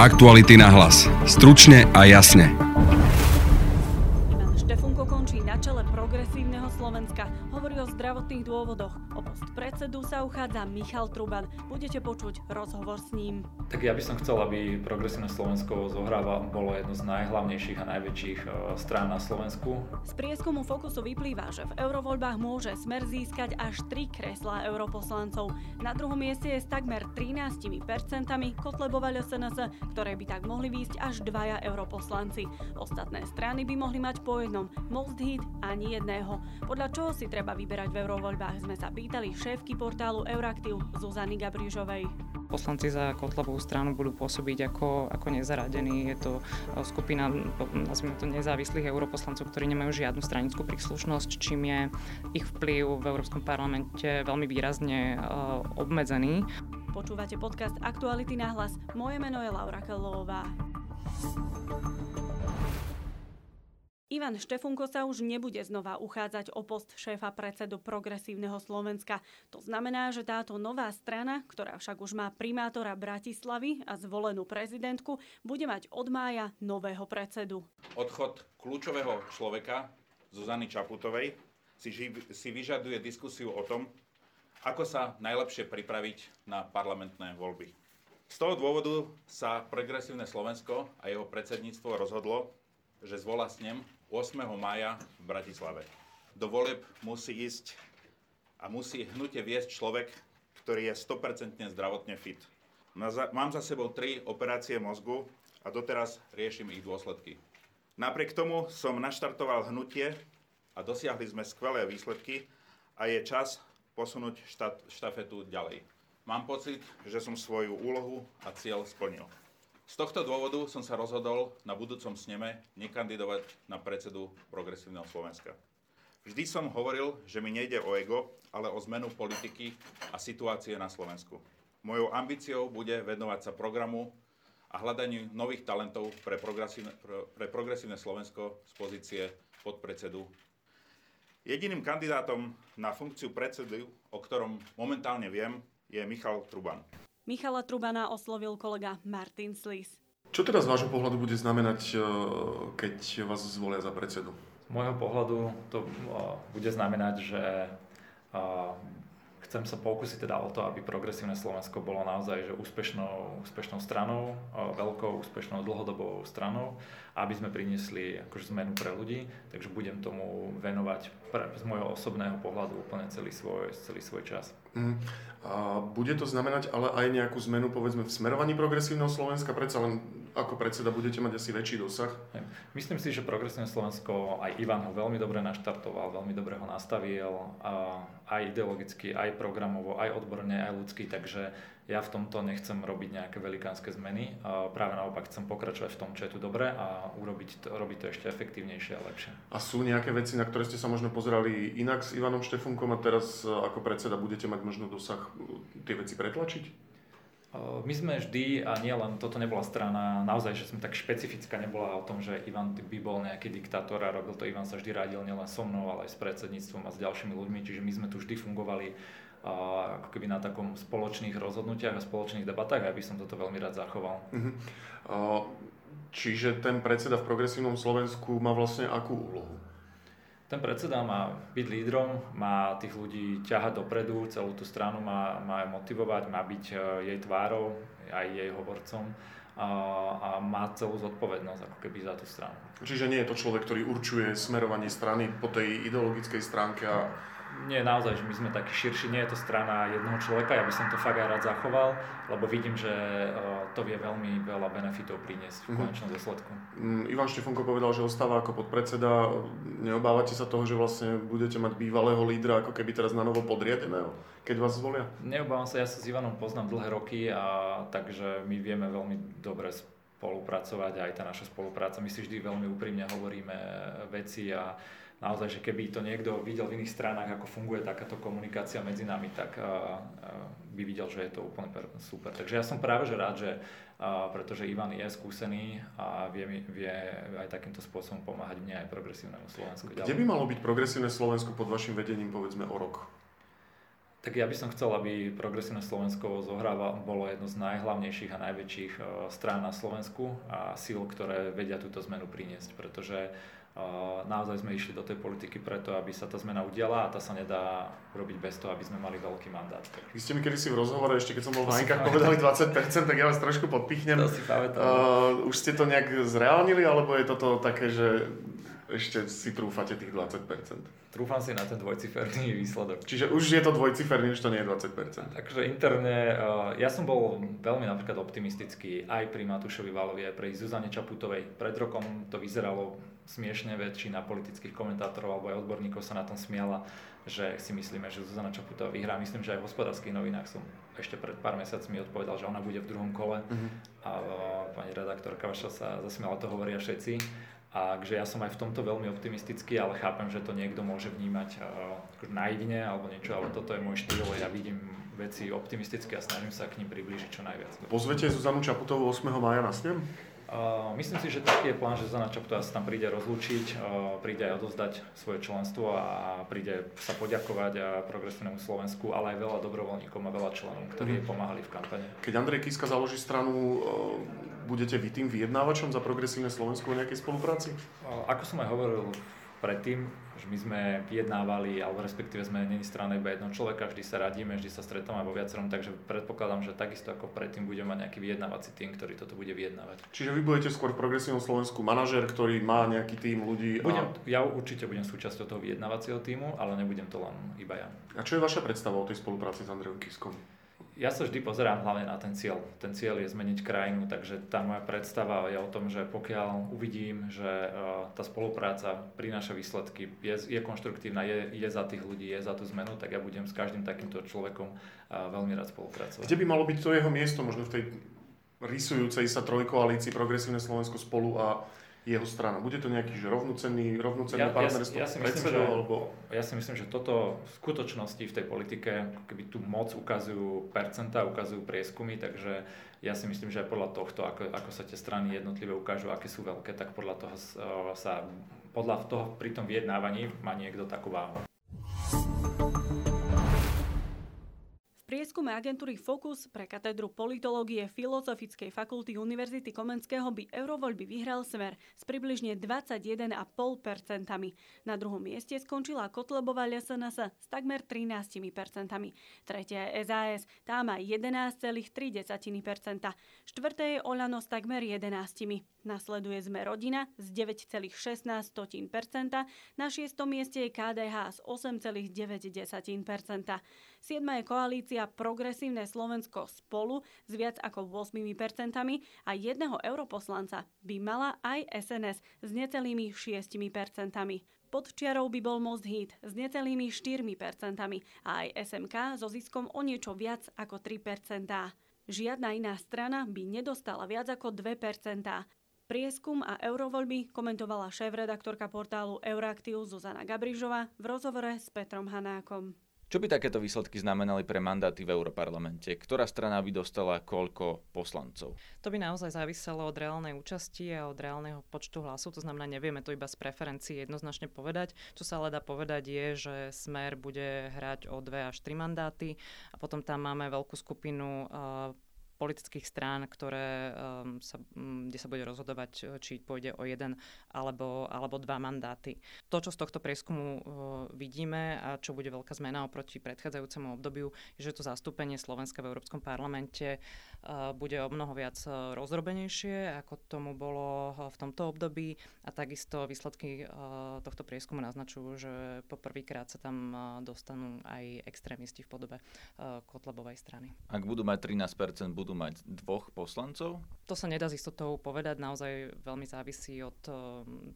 Aktuality na hlas. Stručne a jasne. Ivan Štefunko končí na čele progresívneho Slovenska. Hovorí o zdravotných dôvodoch. Predsedu sa uchádza Michal Truban. Budete počuť rozhovor s ním. Tak ja by som chcel, aby Progresívne Slovensko zohráva, bolo jedno z najhlavnejších a najväčších e, strán na Slovensku. Z prieskumu Fokusu vyplýva, že v eurovoľbách môže Smer získať až 3 kreslá europoslancov. Na druhom mieste je s takmer 13 percentami Kotlebova SNS, ktoré by tak mohli výjsť až dvaja europoslanci. Ostatné strany by mohli mať po jednom, Most Hit ani jedného. Podľa čoho si treba vyberať v eurovoľbách sme sa pýtali šéfky portálu Euraktiv Zuzany Gabrižovej. Poslanci za Kotlebovú stranu budú pôsobiť ako, ako nezaradení. Je to e, skupina, nazvime to, nezávislých europoslancov, ktorí nemajú žiadnu stranickú príslušnosť, čím je ich vplyv v Európskom parlamente veľmi výrazne uh, obmedzený. Počúvate podcast Aktuality na hlas. Moje meno je Laura Kelová. Ivan Štefunko sa už nebude znova uchádzať o post šéfa predsedu Progresívneho Slovenska. To znamená, že táto nová strana, ktorá však už má primátora Bratislavy a zvolenú prezidentku, bude mať od mája nového predsedu. Odchod kľúčového človeka Zuzany Čaputovej si, si vyžaduje diskusiu o tom, ako sa najlepšie pripraviť na parlamentné voľby. Z toho dôvodu sa Progresívne Slovensko a jeho predsedníctvo rozhodlo, že zvolá snem 8. mája v Bratislave. Do voleb musí ísť a musí hnutie viesť človek, ktorý je 100% zdravotne fit. Mám za sebou tri operácie mozgu a doteraz riešim ich dôsledky. Napriek tomu som naštartoval hnutie a dosiahli sme skvelé výsledky a je čas posunúť štafetu ďalej. Mám pocit, že som svoju úlohu a cieľ splnil. Z tohto dôvodu som sa rozhodol na budúcom sneme nekandidovať na predsedu Progresívneho Slovenska. Vždy som hovoril, že mi nejde o ego, ale o zmenu politiky a situácie na Slovensku. Mojou ambíciou bude venovať sa programu a hľadaniu nových talentov pre progresívne, pre progresívne Slovensko z pozície podpredsedu. Jediným kandidátom na funkciu predsedu, o ktorom momentálne viem, je Michal Truban. Michala Trubana oslovil kolega Martin Slis. Čo teda z vášho pohľadu bude znamenať, e, keď vás zvolia za predsedu? Z môjho pohľadu to e, bude znamenať, že e, chcem sa pokúsiť teda o to, aby progresívne Slovensko bolo naozaj že úspešnou, úspešnou stranou, veľkou úspešnou dlhodobou stranou, aby sme priniesli akože zmenu pre ľudí, takže budem tomu venovať pre, z môjho osobného pohľadu úplne celý svoj, celý svoj čas. Mm. A bude to znamenať ale aj nejakú zmenu povedzme v smerovaní progresívneho Slovenska, predsa len ako predseda budete mať asi väčší dosah? Myslím si, že progresívne Slovensko, aj Ivan ho veľmi dobre naštartoval, veľmi dobre ho nastavil, aj ideologicky, aj programovo, aj odborne, aj ľudsky, takže ja v tomto nechcem robiť nejaké velikánske zmeny. Práve naopak chcem pokračovať v tom, čo je tu dobré a urobiť to, robiť to ešte efektívnejšie a lepšie. A sú nejaké veci, na ktoré ste sa možno pozerali inak s Ivanom Štefunkom a teraz ako predseda budete mať možno dosah e, tie veci pretlačiť? E, my sme vždy, a nie len toto nebola strana, naozaj, že sme tak špecifická nebola o tom, že Ivan by bol nejaký diktátor a robil to, Ivan sa vždy radil nielen so mnou, ale aj s predsedníctvom a s ďalšími ľuďmi, čiže my sme tu vždy fungovali a ako keby na takom spoločných rozhodnutiach a spoločných debatách, aby som toto veľmi rád zachoval. Uh-huh. Uh, čiže ten predseda v progresívnom Slovensku má vlastne akú úlohu? Ten predseda má byť lídrom, má tých ľudí ťahať dopredu, celú tú stranu má, má motivovať, má byť e, jej tvárou, aj jej hovorcom a, a má celú zodpovednosť ako keby za tú stranu. Čiže nie je to človek, ktorý určuje smerovanie strany po tej ideologickej stránke a nie, naozaj, že my sme takí širší, nie je to strana jedného človeka, ja by som to fakt aj rád zachoval, lebo vidím, že to vie veľmi veľa benefitov priniesť v mhm. konečnom dôsledku. Mm, Ivan Štefunko povedal, že ostáva ako podpredseda. Neobávate sa toho, že vlastne budete mať bývalého lídra ako keby teraz na novo podriadeného, keď vás zvolia? Neobávam sa, ja sa s Ivanom poznám dlhé roky a takže my vieme veľmi dobre spolupracovať a aj tá naša spolupráca. My si vždy veľmi úprimne hovoríme veci a naozaj, že keby to niekto videl v iných stranách, ako funguje takáto komunikácia medzi nami, tak by videl, že je to úplne super. Takže ja som práve že rád, že pretože Ivan je skúsený a vie, vie aj takýmto spôsobom pomáhať mne aj progresívnemu Slovensku. Kde by malo byť progresívne Slovensko pod vašim vedením povedzme o rok? Tak ja by som chcel, aby Progresívne Slovensko zohráva, bolo jedno z najhlavnejších a najväčších e, strán na Slovensku a síl, ktoré vedia túto zmenu priniesť, pretože e, naozaj sme išli do tej politiky preto, aby sa tá zmena udiala a tá sa nedá robiť bez toho, aby sme mali veľký mandát. Vy ste mi kedysi v rozhovore, ešte keď som bol v Hajkách, povedali 20%, tak ja vás trošku podpichnem. To si uh, už ste to nejak zreálnili, alebo je toto také, že ešte si trúfate tých 20%. Trúfam si na ten dvojciferný výsledok. Čiže už je to dvojciferný, už to nie je 20%. Takže interne, uh, ja som bol veľmi napríklad optimistický aj pri Matúšovi Valovi, aj pri Zuzane Čaputovej. Pred rokom to vyzeralo smiešne, väčšina politických komentátorov alebo aj odborníkov sa na tom smiala, že si myslíme, že Zuzana Čaputová vyhrá. Myslím, že aj v hospodárskych novinách som ešte pred pár mesiacmi odpovedal, že ona bude v druhom kole uh-huh. a uh, pani redaktorka vaša sa zasmiala, to hovoria všetci. Takže ja som aj v tomto veľmi optimistický, ale chápem, že to niekto môže vnímať uh, naivne alebo niečo, ale toto je môj štýl, ja vidím veci optimisticky a snažím sa k ním priblížiť čo najviac. Pozvete Zuzanu Čaputovú 8. mája na snem? Uh, myslím si, že taký je plán, že Zuzana Čaputová sa tam príde rozlúčiť, uh, príde aj odozdať svoje členstvo a príde sa poďakovať a progresívnemu Slovensku, ale aj veľa dobrovoľníkom a veľa členov, ktorí jej pomáhali v kampane. Keď Andrej Kiska založí stranu, uh budete vy tým vyjednávačom za progresívne Slovensko o nejakej spolupráci? Ako som aj hovoril predtým, že my sme vyjednávali, alebo respektíve sme není strana iba jedného človeka, vždy sa radíme, vždy sa stretávame vo viacerom, takže predpokladám, že takisto ako predtým budeme mať nejaký vyjednávací tým, ktorý toto bude vyjednávať. Čiže vy budete skôr v progresívnom Slovensku manažer, ktorý má nejaký tým ľudí? A... Budem, ja určite budem súčasťou toho vyjednávacieho týmu, ale nebudem to len iba ja. A čo je vaša predstava o tej spolupráci s Andrejom Kiskom? Ja sa vždy pozerám hlavne na ten cieľ. Ten cieľ je zmeniť krajinu, takže tá moja predstava je o tom, že pokiaľ uvidím, že uh, tá spolupráca prináša výsledky, je, je konštruktívna, je, je za tých ľudí, je za tú zmenu, tak ja budem s každým takýmto človekom uh, veľmi rád spolupracovať. Kde by malo byť to jeho miesto, možno v tej rysujúcej sa trojkoalícii Progresívne Slovensko spolu a jeho strana? Bude to nejaký že rovnocenný, rovnocenný ja, partnerstvo ja, ja, si myslím, že, alebo... ja si myslím, že toto v skutočnosti v tej politike, keby tu moc ukazujú percentá, ukazujú prieskumy, takže ja si myslím, že aj podľa tohto, ako, ako sa tie strany jednotlivé ukážu, aké sú veľké, tak podľa toho sa, podľa toho pri tom vyjednávaní má niekto takú váhu. Prieskume agentúry Focus pre katedru politológie Filozofickej fakulty Univerzity Komenského by eurovoľby vyhral Smer s približne 21,5%. Na druhom mieste skončila Kotlebová LSNS s takmer 13%. Tretia je SAS, tá má 11,3%. Štvrté je Olano s takmer 11%. Nasleduje Sme rodina s 9,16%. Na šiestom mieste je KDH s 8,9%. Siedma je koalícia Progresívne Slovensko spolu s viac ako 8% a jedného europoslanca by mala aj SNS s necelými 6%. Pod čiarou by bol Most Hit s necelými 4% a aj SMK so ziskom o niečo viac ako 3%. Žiadna iná strana by nedostala viac ako 2%. Prieskum a eurovoľby komentovala šéf-redaktorka portálu Euraktiv Zuzana Gabrižova v rozhovore s Petrom Hanákom. Čo by takéto výsledky znamenali pre mandáty v Európarlamente? Ktorá strana by dostala koľko poslancov? To by naozaj záviselo od reálnej účasti a od reálneho počtu hlasov. To znamená, nevieme to iba z preferencií jednoznačne povedať. Čo sa ale dá povedať je, že Smer bude hrať o dve až tri mandáty a potom tam máme veľkú skupinu uh, politických strán, ktoré, um, sa, kde sa bude rozhodovať, e, či pôjde o jeden alebo, alebo dva mandáty. To, čo z tohto prieskumu uh, vidíme a čo bude veľká zmena oproti predchádzajúcemu obdobiu, je, že to zastúpenie Slovenska v Európskom parlamente bude o mnoho viac uh, rozrobenejšie, ako tomu bolo uh, v tomto období a takisto výsledky uh, tohto prieskumu naznačujú, že poprvýkrát sa tam dostanú aj extrémisti v podobe Kotlebovej strany. Ak budú mať 13%, budú mať dvoch poslancov? To sa nedá z istotou povedať, naozaj veľmi závisí od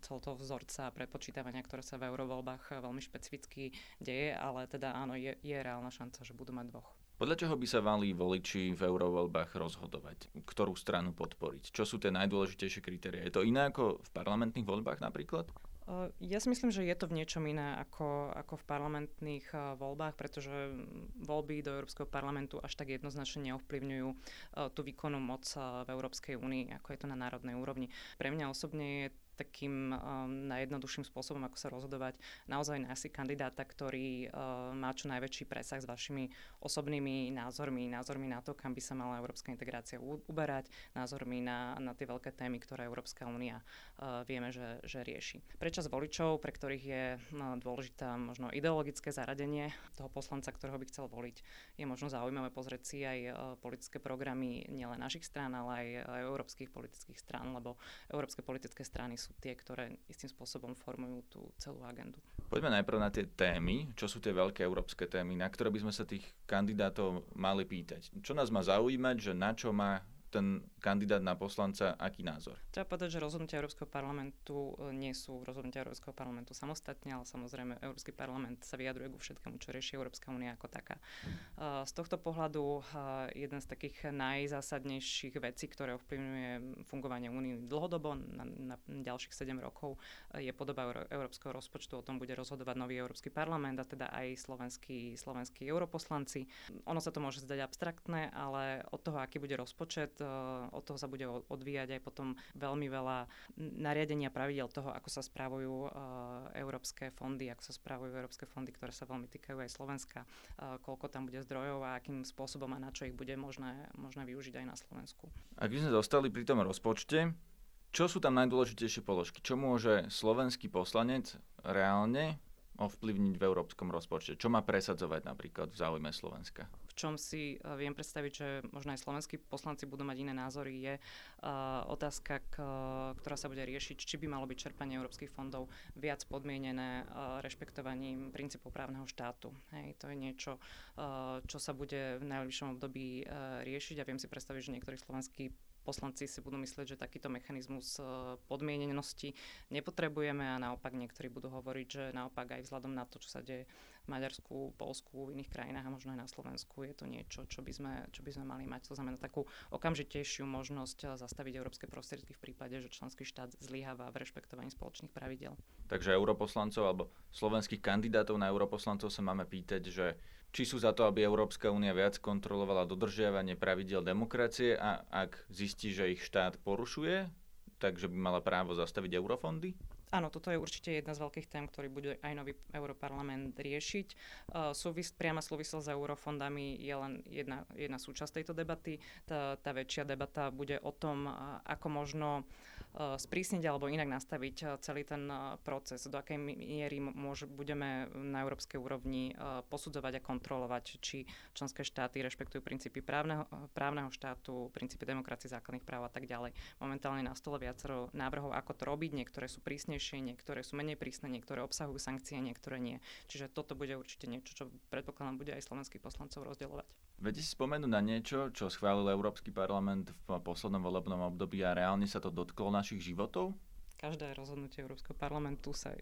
celého toho vzorca prepočítavania, ktoré sa v eurovoľbách veľmi špecificky deje, ale teda áno, je, je reálna šanca, že budú mať dvoch. Podľa čoho by sa mali voliči v eurovoľbách rozhodovať? Ktorú stranu podporiť? Čo sú tie najdôležitejšie kritéria? Je to iné ako v parlamentných voľbách napríklad? Ja si myslím, že je to v niečom iné ako, ako v parlamentných voľbách, pretože voľby do Európskeho parlamentu až tak jednoznačne neovplyvňujú tú výkonnú moc v Európskej únii, ako je to na národnej úrovni. Pre mňa osobne je takým um, najjednoduchším spôsobom, ako sa rozhodovať, naozaj nájsť si kandidáta, ktorý uh, má čo najväčší presah s vašimi osobnými názormi, názormi na to, kam by sa mala európska integrácia uberať, názormi na, na tie veľké témy, ktoré Európska únia uh, vieme, že, že rieši. Prečas voličov, pre ktorých je uh, dôležitá možno ideologické zaradenie toho poslanca, ktorého by chcel voliť, je možno zaujímavé pozrieť si aj uh, politické programy nielen našich strán, ale aj európskych politických strán, lebo európske politické strany sú tie, ktoré istým spôsobom formujú tú celú agendu. Poďme najprv na tie témy. Čo sú tie veľké európske témy, na ktoré by sme sa tých kandidátov mali pýtať? Čo nás má zaujímať, že na čo má ten kandidát na poslanca aký názor? Treba povedať, že rozhodnutia Európskeho parlamentu e, nie sú rozhodnutia Európskeho parlamentu samostatne, ale samozrejme Európsky parlament sa vyjadruje ku všetkému, čo rieši Európska únia ako taká. E, z tohto pohľadu e, jeden z takých najzásadnejších vecí, ktoré ovplyvňuje fungovanie únie dlhodobo na, na ďalších 7 rokov, je podoba európskeho rozpočtu. O tom bude rozhodovať nový Európsky parlament a teda aj slovenskí, slovenskí europoslanci. Ono sa to môže zdať abstraktné, ale od toho, aký bude rozpočet, od toho sa bude odvíjať aj potom veľmi veľa nariadenia pravidel toho, ako sa správujú európske fondy, ako sa správujú európske fondy, ktoré sa veľmi týkajú aj Slovenska, koľko tam bude zdrojov a akým spôsobom a na čo ich bude možné, možné využiť aj na Slovensku. Ak by sme zostali pri tom rozpočte, čo sú tam najdôležitejšie položky? Čo môže slovenský poslanec reálne ovplyvniť v európskom rozpočte? Čo má presadzovať napríklad v záujme Slovenska? Čom si uh, viem predstaviť, že možno aj slovenskí poslanci budú mať iné názory, je uh, otázka, k, ktorá sa bude riešiť, či by malo byť čerpanie európskych fondov viac podmienené rešpektovaním princípov právneho štátu. Hej, to je niečo, čo sa bude v najbližšom období riešiť a viem si predstaviť, že niektorí slovenskí poslanci si budú myslieť, že takýto mechanizmus podmienenosti nepotrebujeme a naopak niektorí budú hovoriť, že naopak aj vzhľadom na to, čo sa deje v Maďarsku, Polsku, v iných krajinách a možno aj na Slovensku. Je to niečo, čo by sme, čo by sme mali mať. To znamená takú okamžitejšiu možnosť eh, zastaviť európske prostriedky v prípade, že členský štát zlyháva v rešpektovaní spoločných pravidel. Takže europoslancov alebo slovenských kandidátov na europoslancov sa máme pýtať, že či sú za to, aby Európska únia viac kontrolovala dodržiavanie pravidel demokracie a ak zistí, že ich štát porušuje, takže by mala právo zastaviť eurofondy? Áno, toto je určite jedna z veľkých tém, ktorý bude aj nový Europarlament riešiť. Uh, súvis, priama súvislosť s eurofondami je len jedna, jedna súčasť tejto debaty. Tá, tá väčšia debata bude o tom, ako možno sprísniť alebo inak nastaviť eh, celý ten eh, proces, do akej miery môž, budeme na európskej úrovni posudzovať a kontrolovať, či členské štáty rešpektujú princípy právneho, právneho štátu, princípy demokracie, základných práv a tak ďalej. Momentálne na stole viacero návrhov, ako to robiť. Niektoré sú prísnejšie, niektoré sú menej prísne, niektoré obsahujú sankcie, niektoré nie. Čiže toto bude určite niečo, čo predpokladám bude aj slovenských poslancov rozdielovať. Viete si spomenúť na niečo, čo schválil Európsky parlament v poslednom volebnom období a reálne sa to dotklo našich životov? Každé rozhodnutie Európskeho parlamentu sa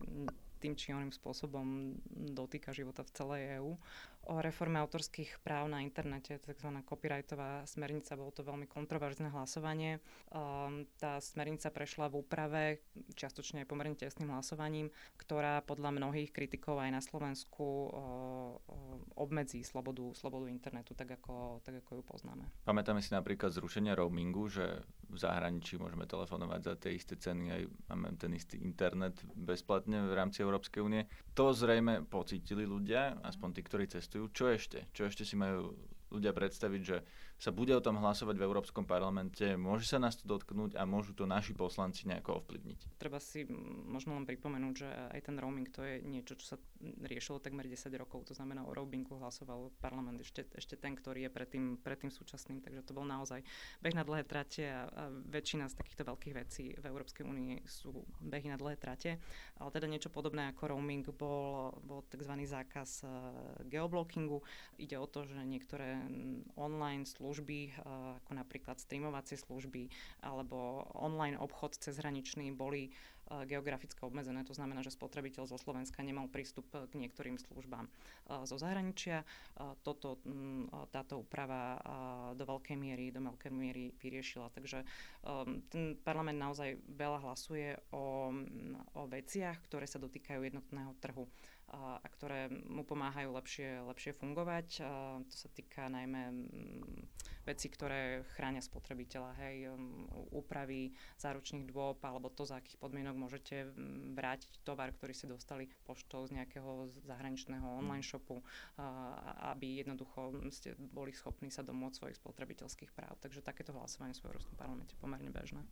tým či oným spôsobom dotýka života v celej EÚ o reforme autorských práv na internete, tzv. copyrightová smernica, bolo to veľmi kontroverzné hlasovanie. Um, tá smernica prešla v úprave, čiastočne aj pomerne tesným hlasovaním, ktorá podľa mnohých kritikov aj na Slovensku uh, obmedzí slobodu, slobodu internetu, tak ako, tak ako ju poznáme. Pamätáme si napríklad zrušenie roamingu, že v zahraničí môžeme telefonovať za tie isté ceny, aj máme ten istý internet bezplatne v rámci Európskej únie. To zrejme pocítili ľudia, aspoň tí, ktorí cestujú cestujú. Čo ešte? Čo ešte si majú ľudia predstaviť, že sa bude o tom hlasovať v Európskom parlamente, môže sa nás to dotknúť a môžu to naši poslanci nejako ovplyvniť. Treba si možno len pripomenúť, že aj ten roaming to je niečo, čo sa riešilo takmer 10 rokov. To znamená, o roamingu hlasoval parlament ešte, ešte ten, ktorý je predtým, predtým súčasným. Takže to bol naozaj beh na dlhé trate a, a väčšina z takýchto veľkých vecí v Európskej únii sú behy na dlhé trate. Ale teda niečo podobné ako roaming bol, bol tzv. zákaz uh, geoblockingu. Ide o to, že niektoré online služby služby, eh, ako napríklad streamovacie služby alebo online obchod cezhraničný boli eh, geograficky obmedzené. To znamená, že spotrebiteľ zo Slovenska nemal prístup k niektorým službám eh, zo zahraničia. Toto mm, táto úprava do veľkej miery, do veľkej miery vyriešila. Takže ten parlament naozaj veľa hlasuje o, mm, o veciach, ktoré sa dotýkajú jednotného trhu a ktoré mu pomáhajú lepšie, lepšie fungovať. To sa týka najmä veci, ktoré chránia spotrebiteľa, hej, úpravy záručných dôb alebo to, za akých podmienok môžete vrátiť tovar, ktorý ste dostali poštou z nejakého zahraničného online shopu, aby jednoducho ste boli schopní sa domôcť svojich spotrebiteľských práv. Takže takéto hlasovanie v Európskom parlamente pomerne bežné.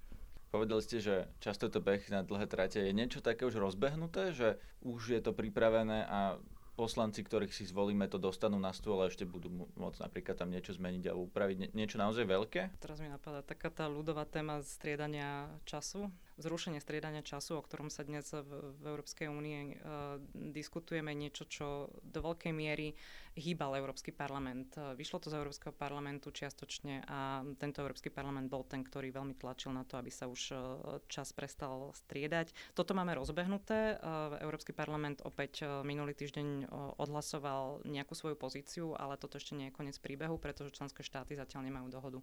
Povedali ste, že často to beh na dlhé trate je niečo také už rozbehnuté, že už je to pripravené a poslanci, ktorých si zvolíme, to dostanú na stôl a ešte budú môcť napríklad tam niečo zmeniť alebo upraviť. Nie, niečo naozaj veľké? Teraz mi napadá taká tá ľudová téma striedania času zrušenie striedania času, o ktorom sa dnes v, v Európskej únie uh, diskutujeme, niečo, čo do veľkej miery hýbal Európsky parlament. Uh, vyšlo to z Európskeho parlamentu čiastočne a tento Európsky parlament bol ten, ktorý veľmi tlačil na to, aby sa už uh, čas prestal striedať. Toto máme rozbehnuté. Uh, Európsky parlament opäť minulý týždeň odhlasoval nejakú svoju pozíciu, ale toto ešte nie je koniec príbehu, pretože členské štáty zatiaľ nemajú dohodu.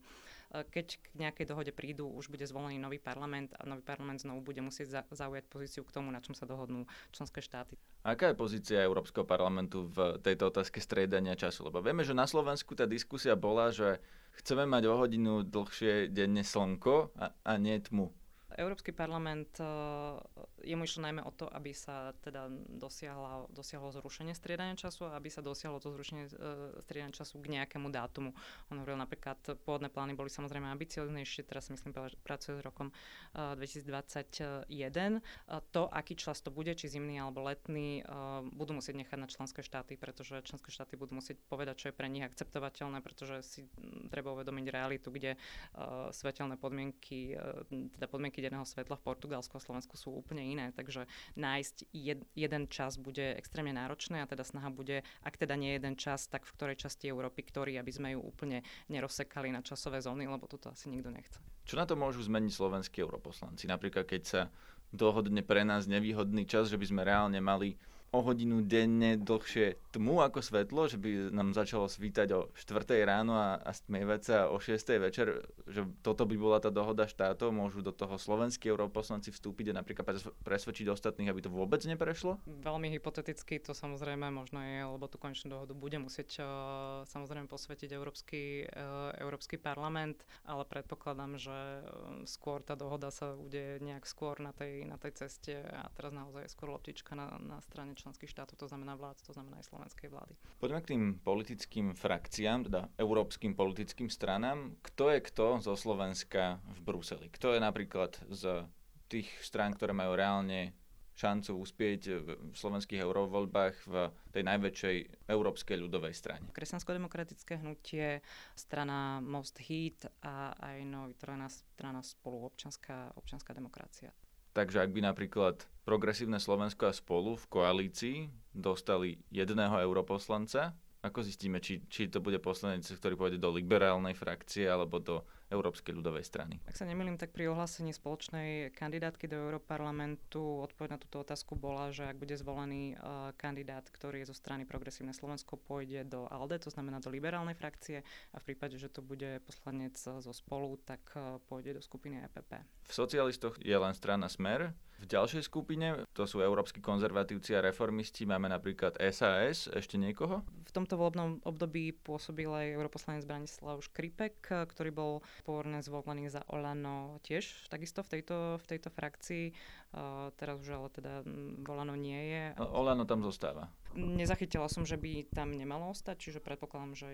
Keď k nejakej dohode prídu, už bude zvolený nový parlament a nový parlament parlament znovu bude musieť zaujať pozíciu k tomu, na čom sa dohodnú členské štáty. Aká je pozícia Európskeho parlamentu v tejto otázke striedania času? Lebo vieme, že na Slovensku tá diskusia bola, že chceme mať o hodinu dlhšie denne slnko a, a nie tmu. Európsky parlament, eh, jemu išlo najmä o to, aby sa teda dosiahlo, dosiahlo zrušenie striedania času a aby sa dosiahlo to zrušenie eh, striedania času k nejakému dátumu. On hovoril napríklad, pôvodné plány boli samozrejme ambicioznejšie, teraz myslím, pracuje s rokom 2021. Eh, to, aký čas to bude, či zimný alebo letný, budú musieť nechať na členské štáty, pretože členské štáty budú musieť povedať, čo je pre nich akceptovateľné, pretože si treba uvedomiť realitu, kde svetelné podmienky, teda podmienky denného svetla v Portugalsku a Slovensku sú úplne iné, takže nájsť jed, jeden čas bude extrémne náročné a teda snaha bude, ak teda nie jeden čas, tak v ktorej časti Európy, ktorý, aby sme ju úplne nerozsekali na časové zóny, lebo toto asi nikto nechce. Čo na to môžu zmeniť slovenskí europoslanci? Napríklad, keď sa dohodne pre nás nevýhodný čas, že by sme reálne mali o hodinu denne dlhšie tmu ako svetlo, že by nám začalo svítať o 4 ráno a, a stmievať sa o 6 večer, že toto by bola tá dohoda štátov, môžu do toho slovenskí europoslanci vstúpiť a napríklad presvedčiť ostatných, aby to vôbec neprešlo? Veľmi hypoteticky to samozrejme možno je, lebo tú konečnú dohodu bude musieť uh, samozrejme posvetiť Európsky, uh, Európsky parlament, ale predpokladám, že uh, skôr tá dohoda sa bude nejak skôr na tej, na tej ceste a teraz naozaj je skôr loptička na, na strane členských štátov, to znamená vlád, to znamená aj slovenskej vlády. Poďme k tým politickým frakciám, teda európskym politickým stranám. Kto je kto zo Slovenska v Bruseli? Kto je napríklad z tých strán, ktoré majú reálne šancu uspieť v slovenských eurovoľbách v tej najväčšej európskej ľudovej strane. Kresťansko-demokratické hnutie, strana Most Heat a aj novytvorená strana spolu občanská, občanská demokracia. Takže ak by napríklad Progresívne Slovensko a spolu v koalícii dostali jedného europoslanca, ako zistíme, či, či to bude poslanec, ktorý pôjde do liberálnej frakcie alebo do Európskej ľudovej strany. Ak sa nemýlim, tak pri ohlásení spoločnej kandidátky do Európarlamentu odpoveď na túto otázku bola, že ak bude zvolený uh, kandidát, ktorý je zo strany Progresívne Slovensko, pôjde do ALDE, to znamená do liberálnej frakcie a v prípade, že to bude poslanec zo spolu, tak uh, pôjde do skupiny EPP. V socialistoch je len strana Smer, v ďalšej skupine, to sú európsky konzervatívci a reformisti, máme napríklad SAS, ešte niekoho? V tomto volebnom období pôsobil aj europoslanec Branislav Škripek, ktorý bol pôvodne zvolený za Olano tiež takisto v tejto, v tejto frakcii. Uh, teraz už ale teda Olano nie je. Olano tam zostáva. Nezachytila som, že by tam nemalo ostať, čiže predpokladám, že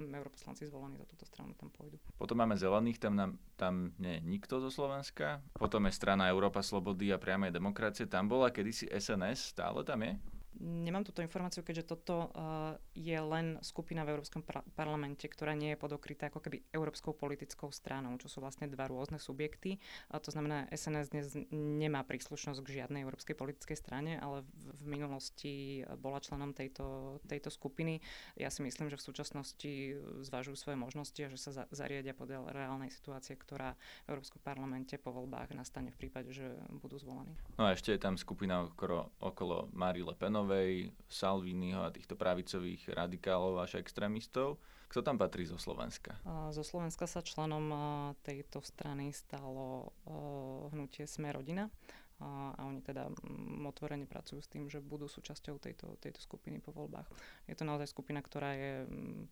europoslanci zvolení za túto stranu tam pôjdu. Potom máme zelených, tam, nám, tam nie je nikto zo Slovenska. Potom je strana Európa Slobody a priamej demokracie. Tam bola kedysi SNS, stále tam je? Nemám túto informáciu, keďže toto uh, je len skupina v Európskom parlamente, ktorá nie je podokrytá ako keby Európskou politickou stranou, čo sú vlastne dva rôzne subjekty. A to znamená, SNS dnes nemá príslušnosť k žiadnej európskej politickej strane, ale v, minulosti bola členom tejto, tejto skupiny. Ja si myslím, že v súčasnosti zvažujú svoje možnosti a že sa za- zariadia podľa reálnej situácie, ktorá v Európskom parlamente po voľbách nastane v prípade, že budú zvolení. No a ešte je tam skupina okolo, okolo Marie Le Penovej, Matovičovej, Salviniho a týchto pravicových radikálov až extrémistov. Kto tam patrí zo Slovenska? Zo Slovenska sa členom tejto strany stalo hnutie Sme rodina. A, oni teda otvorene pracujú s tým, že budú súčasťou tejto, tejto skupiny po voľbách. Je to naozaj skupina, ktorá je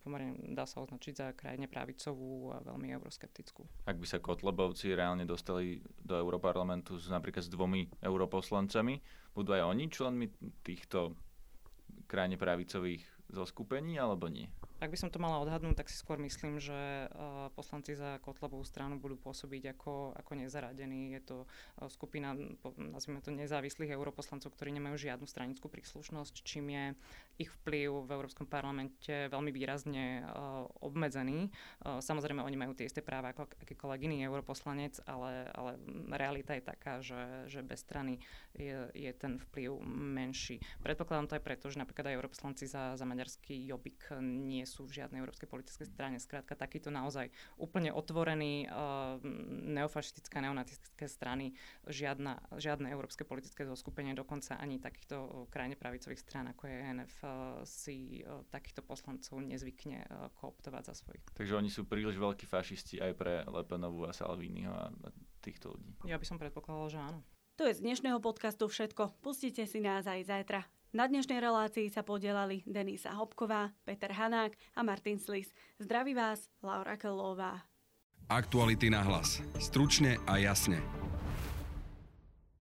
pomerne, dá sa označiť za krajine pravicovú a veľmi euroskeptickú. Ak by sa Kotlebovci reálne dostali do Európarlamentu s, napríklad s dvomi europoslancami, budú aj oni členmi týchto krajine pravicových zoskupení alebo nie? Ak by som to mala odhadnúť, tak si skôr myslím, že uh, poslanci za Kotlebovú stranu budú pôsobiť ako, ako nezaradení. Je to uh, skupina, nazvime to, nezávislých europoslancov, ktorí nemajú žiadnu stranickú príslušnosť, čím je ich vplyv v Európskom parlamente veľmi výrazne uh, obmedzený. Samozrejme, oni majú tie isté práva ako akýkoľvek iný europoslanec, ale, ale realita je taká, že, že bez strany je, je ten vplyv menší. Predpokladám to aj preto, že napríklad aj europoslanci za, za maďarský Jobbik nie sú v žiadnej európskej politickej strane. Skrátka, takýto naozaj úplne otvorený uh, neofašistické, neonacistické strany, žiadna, žiadne európske politické zoskupenie, dokonca ani takýchto krajine pravicových strán, ako je NF, uh, si uh, takýchto poslancov nezvykne uh, kooptovať za svojich. Takže oni sú príliš veľkí fašisti aj pre Lepenovú a Salviniho a týchto ľudí. Ja by som predpokladala, že áno. To je z dnešného podcastu všetko. Pustite si nás aj zajtra. Na dnešnej relácii sa podielali Denisa Hopková, Peter Hanák a Martin Slis. Zdraví vás, Laura Kelová. Aktuality na hlas. Stručne a jasne.